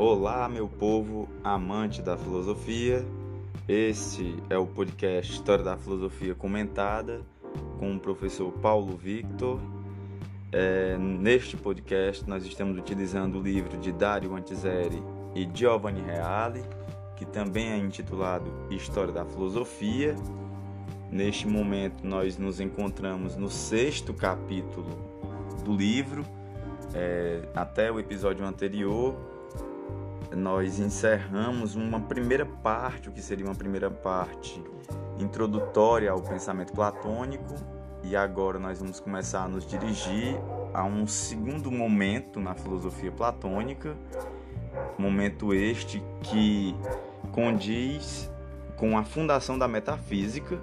Olá, meu povo amante da filosofia. Este é o podcast História da Filosofia Comentada com o professor Paulo Victor. É, neste podcast, nós estamos utilizando o livro de Dario Antiseri e Giovanni Reale, que também é intitulado História da Filosofia. Neste momento, nós nos encontramos no sexto capítulo do livro. É, até o episódio anterior, nós encerramos uma primeira parte, o que seria uma primeira parte introdutória ao pensamento platônico, e agora nós vamos começar a nos dirigir a um segundo momento na filosofia platônica, momento este que condiz com a fundação da metafísica.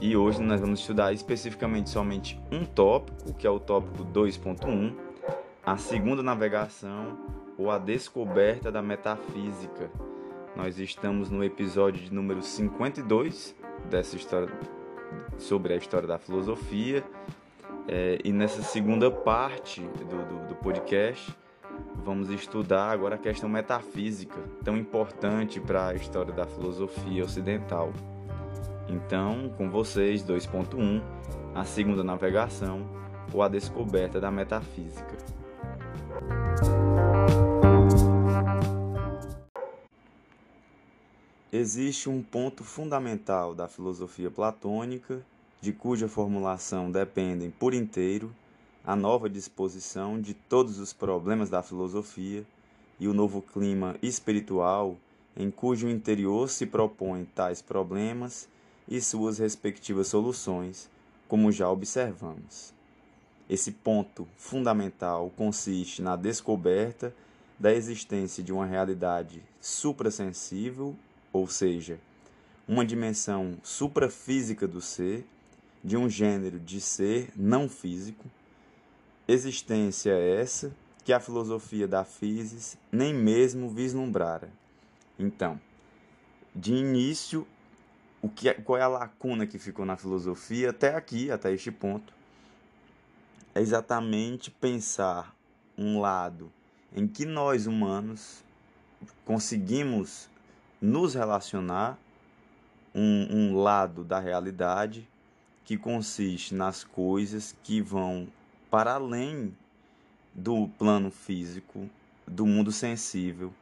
E hoje nós vamos estudar especificamente somente um tópico, que é o tópico 2.1, a segunda navegação ou a descoberta da metafísica. Nós estamos no episódio de número 52 dessa história sobre a história da filosofia. É, e nessa segunda parte do, do, do podcast, vamos estudar agora a questão metafísica, tão importante para a história da filosofia ocidental. Então, com vocês, 2.1, a segunda navegação ou a descoberta da metafísica. Existe um ponto fundamental da filosofia platônica, de cuja formulação dependem por inteiro a nova disposição de todos os problemas da filosofia e o novo clima espiritual em cujo interior se propõem tais problemas e suas respectivas soluções, como já observamos. Esse ponto fundamental consiste na descoberta da existência de uma realidade suprassensível ou seja, uma dimensão suprafísica do ser, de um gênero de ser não físico, existência essa que a filosofia da physis nem mesmo vislumbrara. Então, de início, o que é, qual é a lacuna que ficou na filosofia até aqui, até este ponto? É exatamente pensar um lado em que nós humanos conseguimos nos relacionar um, um lado da realidade que consiste nas coisas que vão para além do plano físico, do mundo sensível.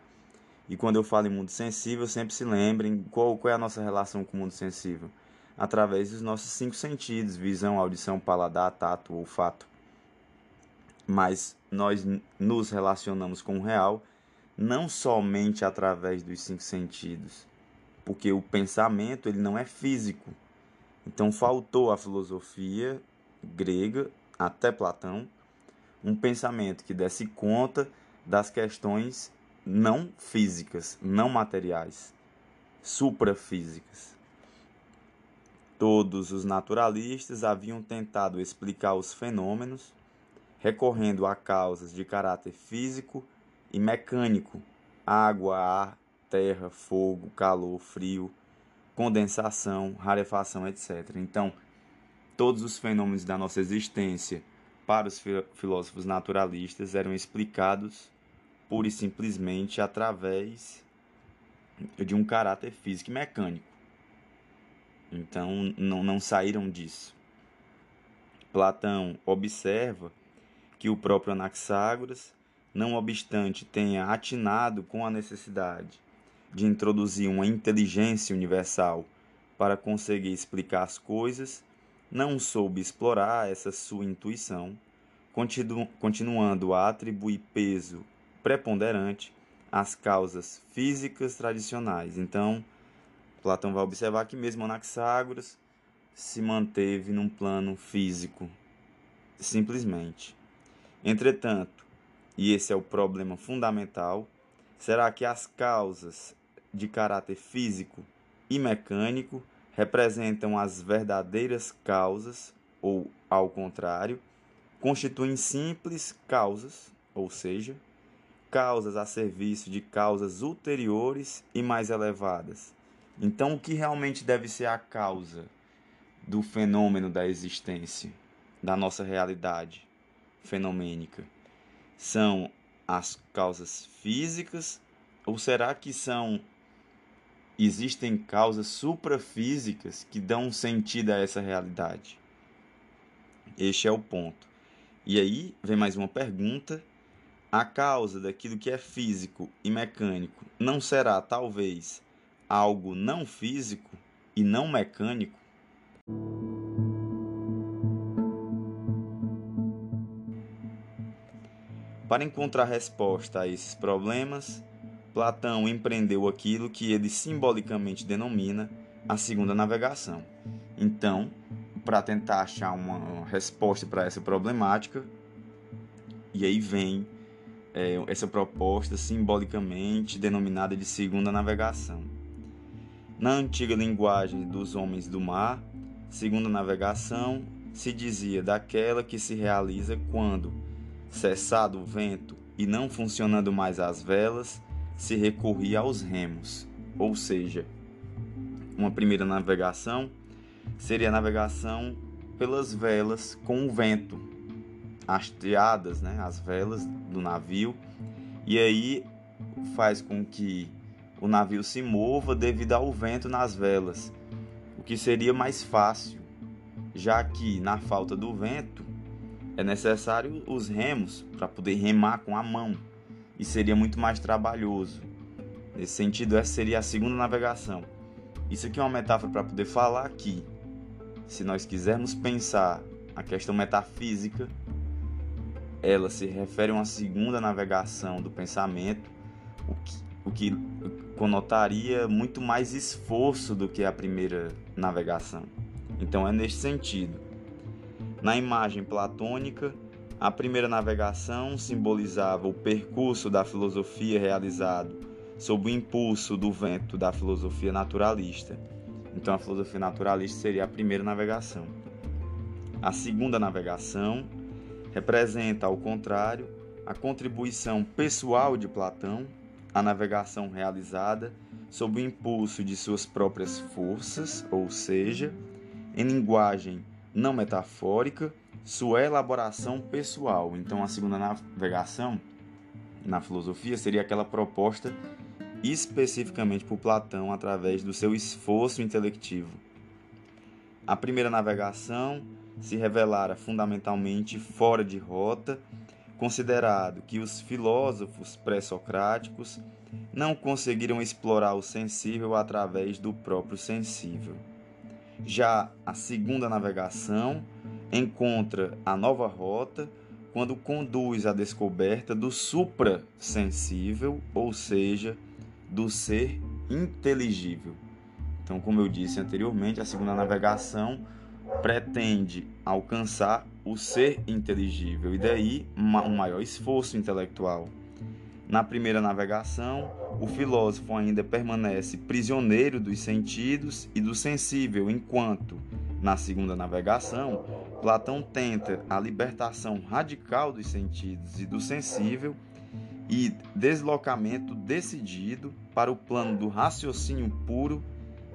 E quando eu falo em mundo sensível, sempre se lembrem qual, qual é a nossa relação com o mundo sensível. Através dos nossos cinco sentidos: visão, audição, paladar, tato, olfato. Mas nós nos relacionamos com o real não somente através dos cinco sentidos, porque o pensamento ele não é físico. Então faltou à filosofia grega até Platão um pensamento que desse conta das questões não físicas, não materiais, suprafísicas. Todos os naturalistas haviam tentado explicar os fenômenos recorrendo a causas de caráter físico e mecânico: água, ar, terra, fogo, calor, frio, condensação, rarefação, etc. Então, todos os fenômenos da nossa existência para os filósofos naturalistas eram explicados pura e simplesmente através de um caráter físico e mecânico. Então, não, não saíram disso. Platão observa que o próprio Anaxágoras não obstante tenha atinado com a necessidade de introduzir uma inteligência universal para conseguir explicar as coisas, não soube explorar essa sua intuição, continu continuando a atribuir peso preponderante às causas físicas tradicionais. Então, Platão vai observar que mesmo Anaxágoras se manteve num plano físico, simplesmente. Entretanto, e esse é o problema fundamental, será que as causas de caráter físico e mecânico representam as verdadeiras causas, ou, ao contrário, constituem simples causas, ou seja, causas a serviço de causas ulteriores e mais elevadas. Então, o que realmente deve ser a causa do fenômeno da existência, da nossa realidade fenomênica? São as causas físicas ou será que são existem causas suprafísicas que dão sentido a essa realidade? Este é o ponto. E aí vem mais uma pergunta. A causa daquilo que é físico e mecânico não será, talvez, algo não físico e não mecânico? Para encontrar resposta a esses problemas, Platão empreendeu aquilo que ele simbolicamente denomina a segunda navegação. Então, para tentar achar uma resposta para essa problemática, e aí vem é, essa proposta simbolicamente denominada de segunda navegação. Na antiga linguagem dos homens do mar, segunda navegação se dizia daquela que se realiza quando, cessado o vento e não funcionando mais as velas, se recorria aos remos, ou seja, uma primeira navegação seria a navegação pelas velas com o vento, hasteadas, né, as velas do navio, e aí faz com que o navio se mova devido ao vento nas velas, o que seria mais fácil, já que na falta do vento é necessário os remos para poder remar com a mão e seria muito mais trabalhoso. Nesse sentido, essa seria a segunda navegação. Isso aqui é uma metáfora para poder falar que, se nós quisermos pensar a questão metafísica, ela se refere a uma segunda navegação do pensamento, o que, o que conotaria muito mais esforço do que a primeira navegação. Então é neste sentido. Na imagem platônica, a primeira navegação simbolizava o percurso da filosofia realizado sob o impulso do vento da filosofia naturalista. Então, a filosofia naturalista seria a primeira navegação. A segunda navegação representa, ao contrário, a contribuição pessoal de Platão à navegação realizada sob o impulso de suas próprias forças, ou seja, em linguagem não metafórica sua elaboração pessoal. Então, a segunda navegação na filosofia seria aquela proposta especificamente por Platão através do seu esforço intelectivo. A primeira navegação se revelara fundamentalmente fora de rota, considerado que os filósofos pré-socráticos não conseguiram explorar o sensível através do próprio sensível. Já a segunda navegação encontra a nova rota quando conduz à descoberta do suprassensível, ou seja, do ser inteligível. Então, como eu disse anteriormente, a segunda navegação pretende alcançar o ser inteligível e daí um maior esforço intelectual. Na primeira navegação, o filósofo ainda permanece prisioneiro dos sentidos e do sensível, enquanto, na segunda navegação, Platão tenta a libertação radical dos sentidos e do sensível e deslocamento decidido para o plano do raciocínio puro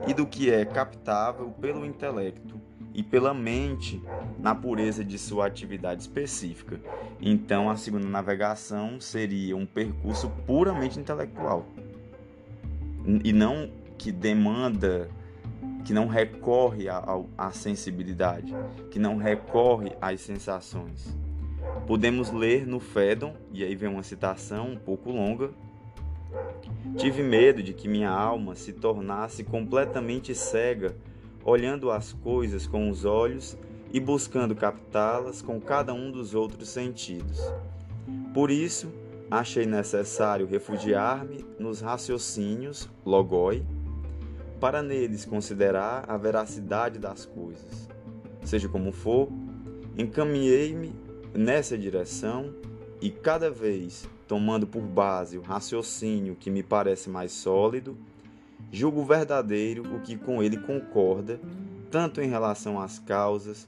e do que é captável pelo intelecto e pela mente na pureza de sua atividade específica. Então, a segunda navegação seria um percurso puramente intelectual e não que demanda que não recorre à sensibilidade, que não recorre às sensações. Podemos ler no Fédon, e aí vem uma citação um pouco longa. Tive medo de que minha alma se tornasse completamente cega, olhando as coisas com os olhos e buscando captá-las com cada um dos outros sentidos. Por isso, achei necessário refugiar-me nos raciocínios, logoi, para neles considerar a veracidade das coisas. Seja como for, encaminhei-me nessa direção e cada vez tomando por base o raciocínio que me parece mais sólido, julgo verdadeiro o que com ele concorda, tanto em relação às causas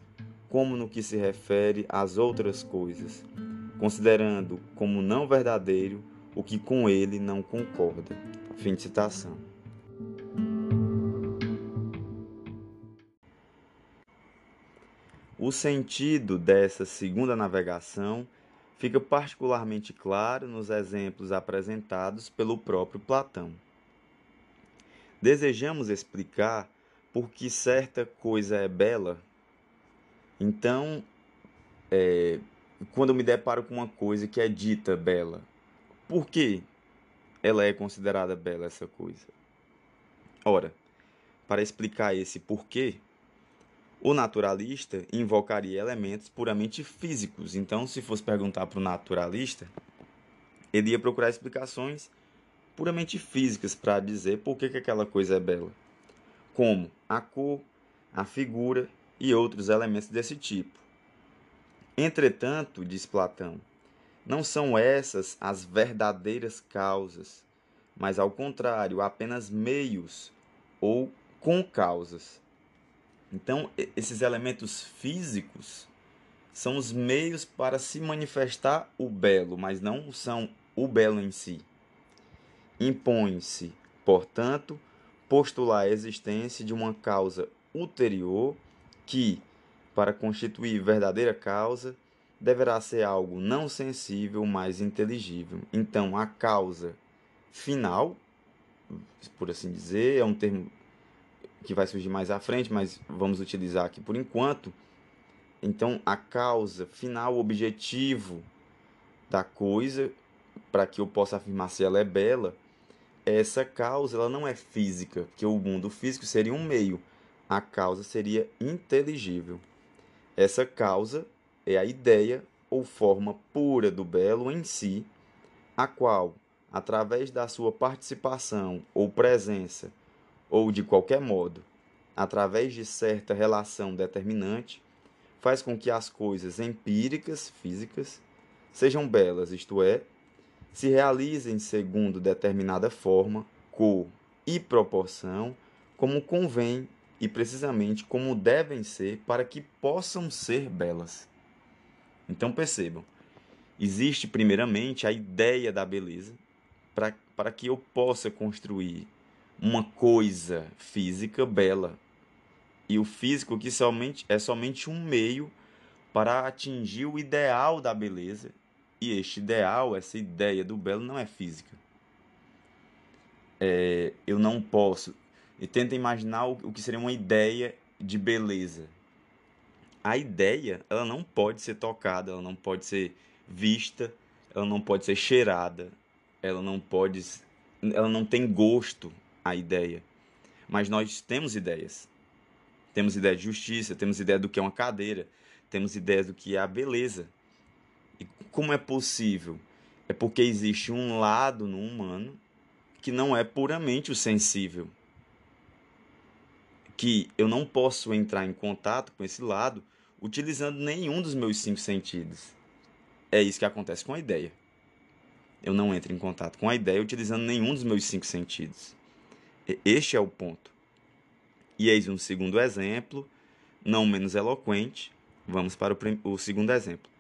como no que se refere às outras coisas, considerando como não verdadeiro o que com ele não concorda. Fim de citação. O sentido dessa segunda navegação fica particularmente claro nos exemplos apresentados pelo próprio Platão. Desejamos explicar por que certa coisa é bela? Então, é, quando eu me deparo com uma coisa que é dita bela, por que ela é considerada bela essa coisa? Ora, para explicar esse porquê, o naturalista invocaria elementos puramente físicos. Então, se fosse perguntar para o naturalista, ele ia procurar explicações puramente físicas para dizer por que, que aquela coisa é bela, como a cor, a figura e outros elementos desse tipo. Entretanto, diz Platão, não são essas as verdadeiras causas, mas ao contrário, apenas meios ou com causas. Então, esses elementos físicos são os meios para se manifestar o belo, mas não são o belo em si. Impõe-se, portanto, postular a existência de uma causa ulterior que, para constituir verdadeira causa, deverá ser algo não sensível, mas inteligível. Então, a causa final, por assim dizer, é um termo que vai surgir mais à frente, mas vamos utilizar aqui por enquanto. Então, a causa final, o objetivo da coisa, para que eu possa afirmar se ela é bela, essa causa ela não é física, porque o mundo físico seria um meio, a causa seria inteligível. Essa causa é a ideia ou forma pura do belo em si, a qual, através da sua participação ou presença, ou de qualquer modo, através de certa relação determinante, faz com que as coisas empíricas, físicas, sejam belas, isto é, se realizem segundo determinada forma, cor e proporção, como convém e precisamente como devem ser para que possam ser belas. Então percebam, existe primeiramente a ideia da beleza para, para que eu possa construir uma coisa física bela. E o físico que somente é somente um meio para atingir o ideal da beleza. E este ideal, essa ideia do belo não é física. É, eu não posso. E tenta imaginar o, o que seria uma ideia de beleza. A ideia, ela não pode ser tocada, ela não pode ser vista, ela não pode ser cheirada, ela não pode, ela não tem gosto, a ideia. Mas nós temos ideias. Temos ideia de justiça, temos ideia do que é uma cadeira, temos ideia do que é a beleza. E como é possível? É porque existe um lado no humano que não é puramente o sensível. Que eu não posso entrar em contato com esse lado utilizando nenhum dos meus cinco sentidos. É isso que acontece com a ideia. Eu não entro em contato com a ideia utilizando nenhum dos meus cinco sentidos. Este é o ponto. E eis um segundo exemplo, não menos eloquente. Vamos para o, o segundo exemplo.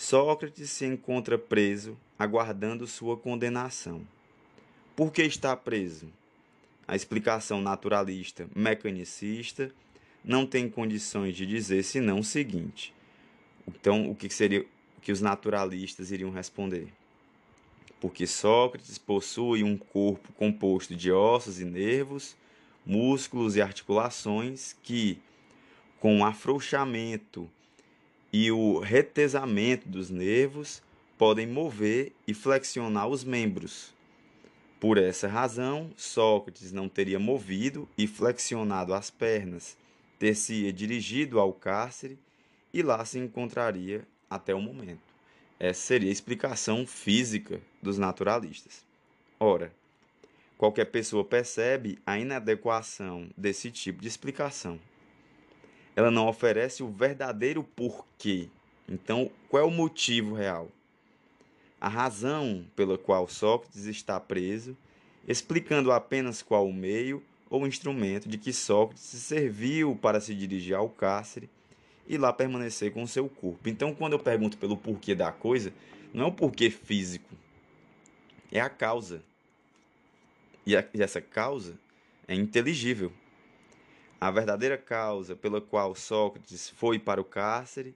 Sócrates se encontra preso, aguardando sua condenação. Por que está preso? A explicação naturalista mecanicista não tem condições de dizer senão o seguinte. Então, o que seria que os naturalistas iriam responder? porque Sócrates possui um corpo composto de ossos e nervos, músculos e articulações que, com o afrouxamento e o retesamento dos nervos, podem mover e flexionar os membros. Por essa razão, Sócrates não teria movido e flexionado as pernas, ter-se dirigido ao cárcere e lá se encontraria até o momento. Essa seria a explicação física dos naturalistas. Ora, qualquer pessoa percebe a inadequação desse tipo de explicação. Ela não oferece o verdadeiro porquê. Então, qual é o motivo real? A razão pela qual Sócrates está preso, explicando apenas qual o meio ou instrumento de que Sócrates serviu para se dirigir ao cárcere e lá permanecer com seu corpo. Então, quando eu pergunto pelo porquê da coisa, não é o porquê físico, é a causa. E, a, e essa causa é inteligível. A verdadeira causa pela qual Sócrates foi para o cárcere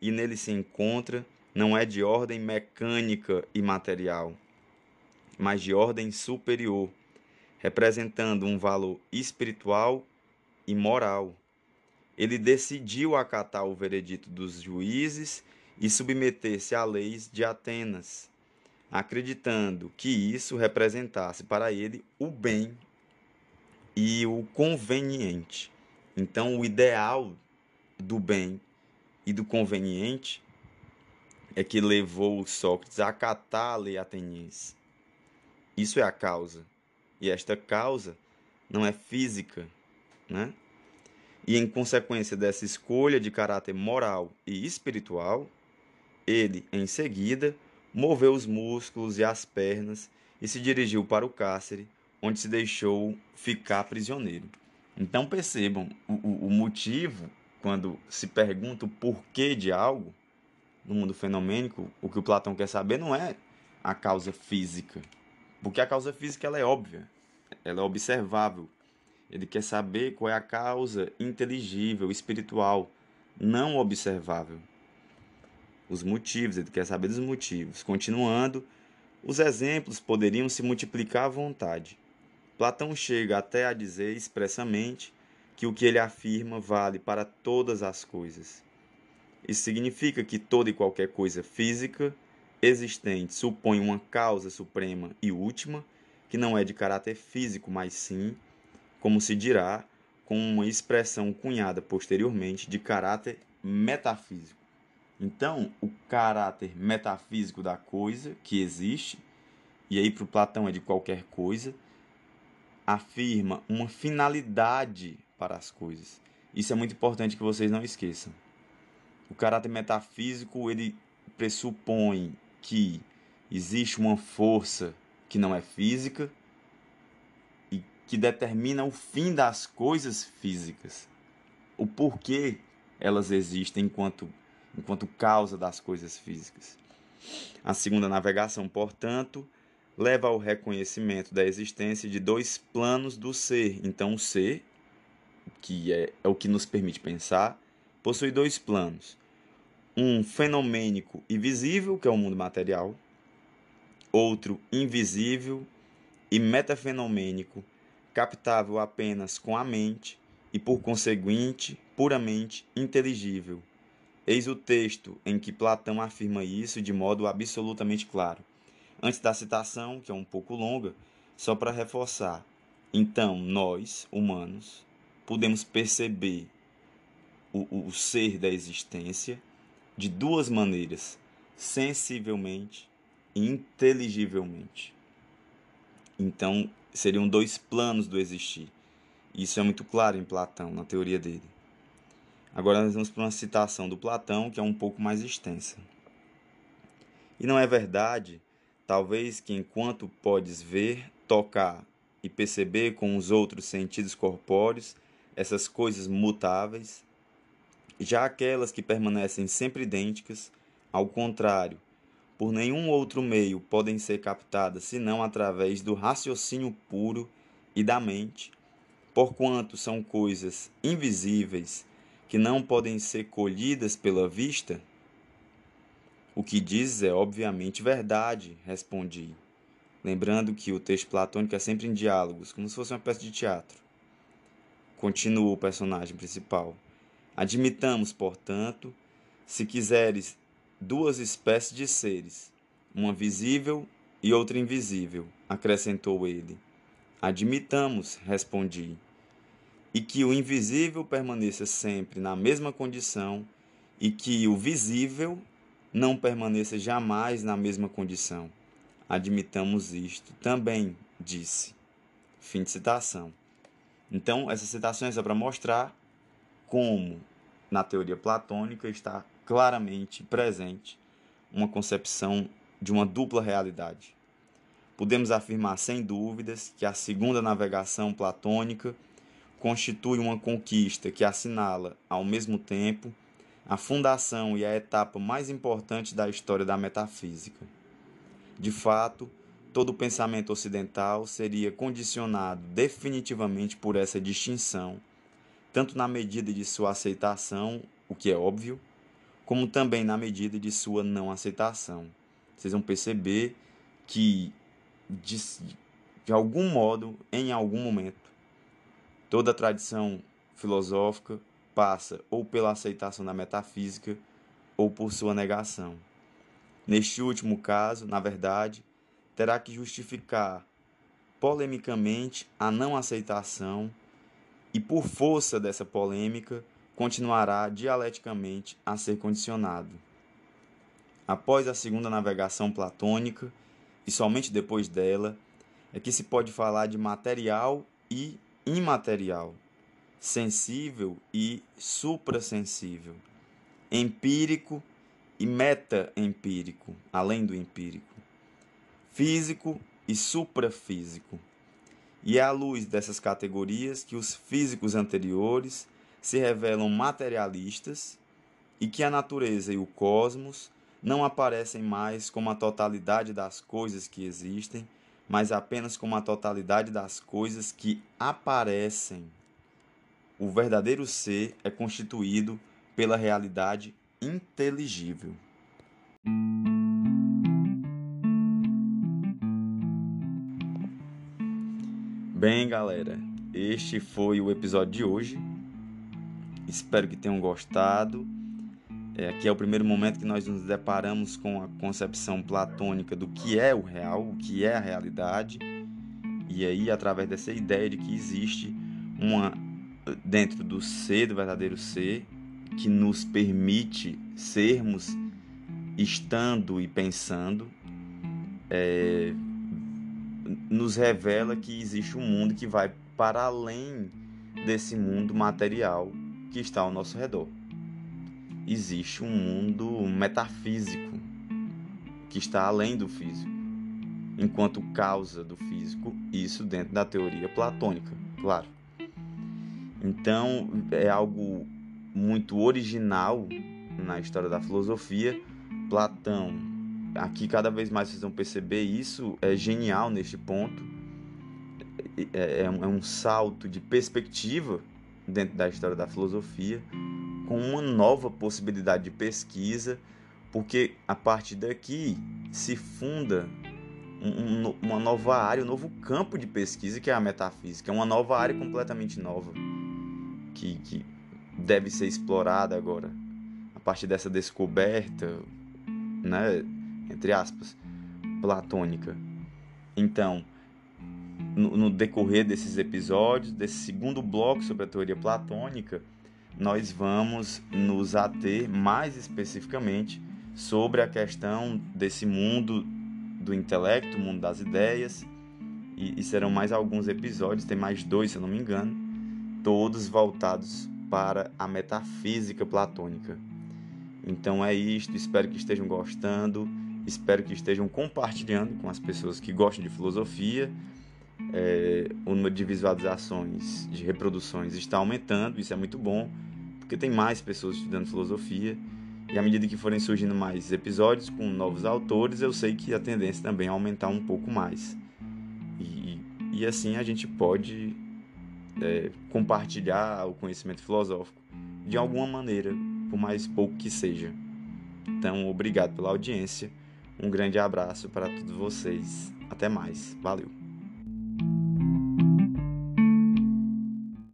e nele se encontra não é de ordem mecânica e material, mas de ordem superior, representando um valor espiritual e moral. Ele decidiu acatar o veredito dos juízes e submeter-se a leis de Atenas, acreditando que isso representasse para ele o bem e o conveniente. Então, o ideal do bem e do conveniente é que levou Sócrates a acatar a lei ateniense. Isso é a causa. E esta causa não é física, né? E em consequência dessa escolha de caráter moral e espiritual, ele, em seguida, moveu os músculos e as pernas e se dirigiu para o cárcere, onde se deixou ficar prisioneiro. Então percebam, o, o motivo, quando se pergunta o porquê de algo, no mundo fenomênico, o que o Platão quer saber não é a causa física, porque a causa física ela é óbvia, ela é observável. Ele quer saber qual é a causa inteligível, espiritual, não observável. Os motivos, ele quer saber dos motivos. Continuando, os exemplos poderiam se multiplicar à vontade. Platão chega até a dizer expressamente que o que ele afirma vale para todas as coisas. Isso significa que toda e qualquer coisa física existente supõe uma causa suprema e última, que não é de caráter físico, mas sim, como se dirá, com uma expressão cunhada posteriormente de caráter metafísico. Então, o caráter metafísico da coisa que existe, e aí para o Platão é de qualquer coisa, afirma uma finalidade para as coisas. Isso é muito importante que vocês não esqueçam. O caráter metafísico ele pressupõe que existe uma força que não é física e que determina o fim das coisas físicas. O porquê elas existem enquanto, enquanto causa das coisas físicas. A segunda navegação, portanto, leva ao reconhecimento da existência de dois planos do ser. Então, o ser, que é, é o que nos permite pensar, possui dois planos um fenomênico e visível, que é o mundo material, outro invisível e metafenomênico, captável apenas com a mente e, por conseguinte, puramente inteligível. Eis o texto em que Platão afirma isso de modo absolutamente claro. Antes da citação, que é um pouco longa, só para reforçar. Então, nós, humanos, podemos perceber o, o ser da existência de duas maneiras: sensivelmente e inteligivelmente. Então, seriam dois planos do existir. Isso é muito claro em Platão, na teoria dele. Agora nós vamos para uma citação do Platão que é um pouco mais extensa. E não é verdade, talvez que enquanto podes ver, tocar e perceber com os outros sentidos corpóreos essas coisas mutáveis, já aquelas que permanecem sempre idênticas, ao contrário, por nenhum outro meio podem ser captadas senão através do raciocínio puro e da mente, porquanto são coisas invisíveis que não podem ser colhidas pela vista? O que dizes é obviamente verdade, respondi, lembrando que o texto platônico é sempre em diálogos, como se fosse uma peça de teatro. Continua o personagem principal. Admitamos, portanto, se quiseres, duas espécies de seres, uma visível e outra invisível, acrescentou ele. Admitamos, respondi, e que o invisível permaneça sempre na mesma condição e que o visível não permaneça jamais na mesma condição. Admitamos isto também, disse. Fim de citação. Então, essa citação é para mostrar como na teoria platônica está claramente presente uma concepção de uma dupla realidade. Podemos afirmar sem dúvidas que a segunda navegação platônica constitui uma conquista que assinala, ao mesmo tempo, a fundação e a etapa mais importante da história da metafísica. De fato, todo pensamento ocidental seria condicionado definitivamente por essa distinção tanto na medida de sua aceitação, o que é óbvio, como também na medida de sua não aceitação. Vocês vão perceber que, de, de algum modo, em algum momento, toda a tradição filosófica passa ou pela aceitação da metafísica ou por sua negação. Neste último caso, na verdade, terá que justificar polemicamente a não aceitação e, por força dessa polêmica, continuará dialeticamente a ser condicionado. Após a segunda navegação platônica, e somente depois dela, é que se pode falar de material e imaterial, sensível e suprassensível, empírico e metaempírico, além do empírico, físico e suprafísico. E é à luz dessas categorias que os físicos anteriores se revelam materialistas e que a natureza e o cosmos não aparecem mais como a totalidade das coisas que existem, mas apenas como a totalidade das coisas que aparecem. O verdadeiro ser é constituído pela realidade inteligível. Bem, galera, este foi o episódio de hoje. Espero que tenham gostado. É, aqui é o primeiro momento que nós nos deparamos com a concepção platônica do que é o real, o que é a realidade. E aí, através dessa ideia de que existe uma dentro do ser, do verdadeiro ser, que nos permite sermos estando e pensando, é, nos revela que existe um mundo que vai para além desse mundo material que está ao nosso redor. Existe um mundo metafísico que está além do físico, enquanto causa do físico, isso dentro da teoria platônica, claro. Então, é algo muito original na história da filosofia. Platão, aqui cada vez mais vocês vão perceber isso, é genial neste ponto. É, é, um, é um salto de perspectiva dentro da história da filosofia, com uma nova possibilidade de pesquisa, porque a partir daqui se funda um, uma nova área, um novo campo de pesquisa que é a metafísica, é uma nova área completamente nova que, que deve ser explorada agora a partir dessa descoberta, né, entre aspas, platônica. Então, no, no, decorrer desses episódios, desse segundo bloco sobre a teoria platônica, nós vamos nos ater mais especificamente sobre a questão desse mundo do intelecto, mundo das ideias, e, e serão mais alguns episódios, tem mais dois, se eu não me engano, todos voltados para a metafísica platônica. Então é isto, espero que estejam gostando, espero que estejam compartilhando com as pessoas que gostam de filosofia. É, o número de visualizações, de reproduções está aumentando, isso é muito bom, porque tem mais pessoas estudando filosofia. E à medida que forem surgindo mais episódios com novos autores, eu sei que a tendência também é aumentar um pouco mais. E, e assim a gente pode é, compartilhar o conhecimento filosófico de alguma maneira, por mais pouco que seja. Então, obrigado pela audiência. Um grande abraço para todos vocês. Até mais. Valeu.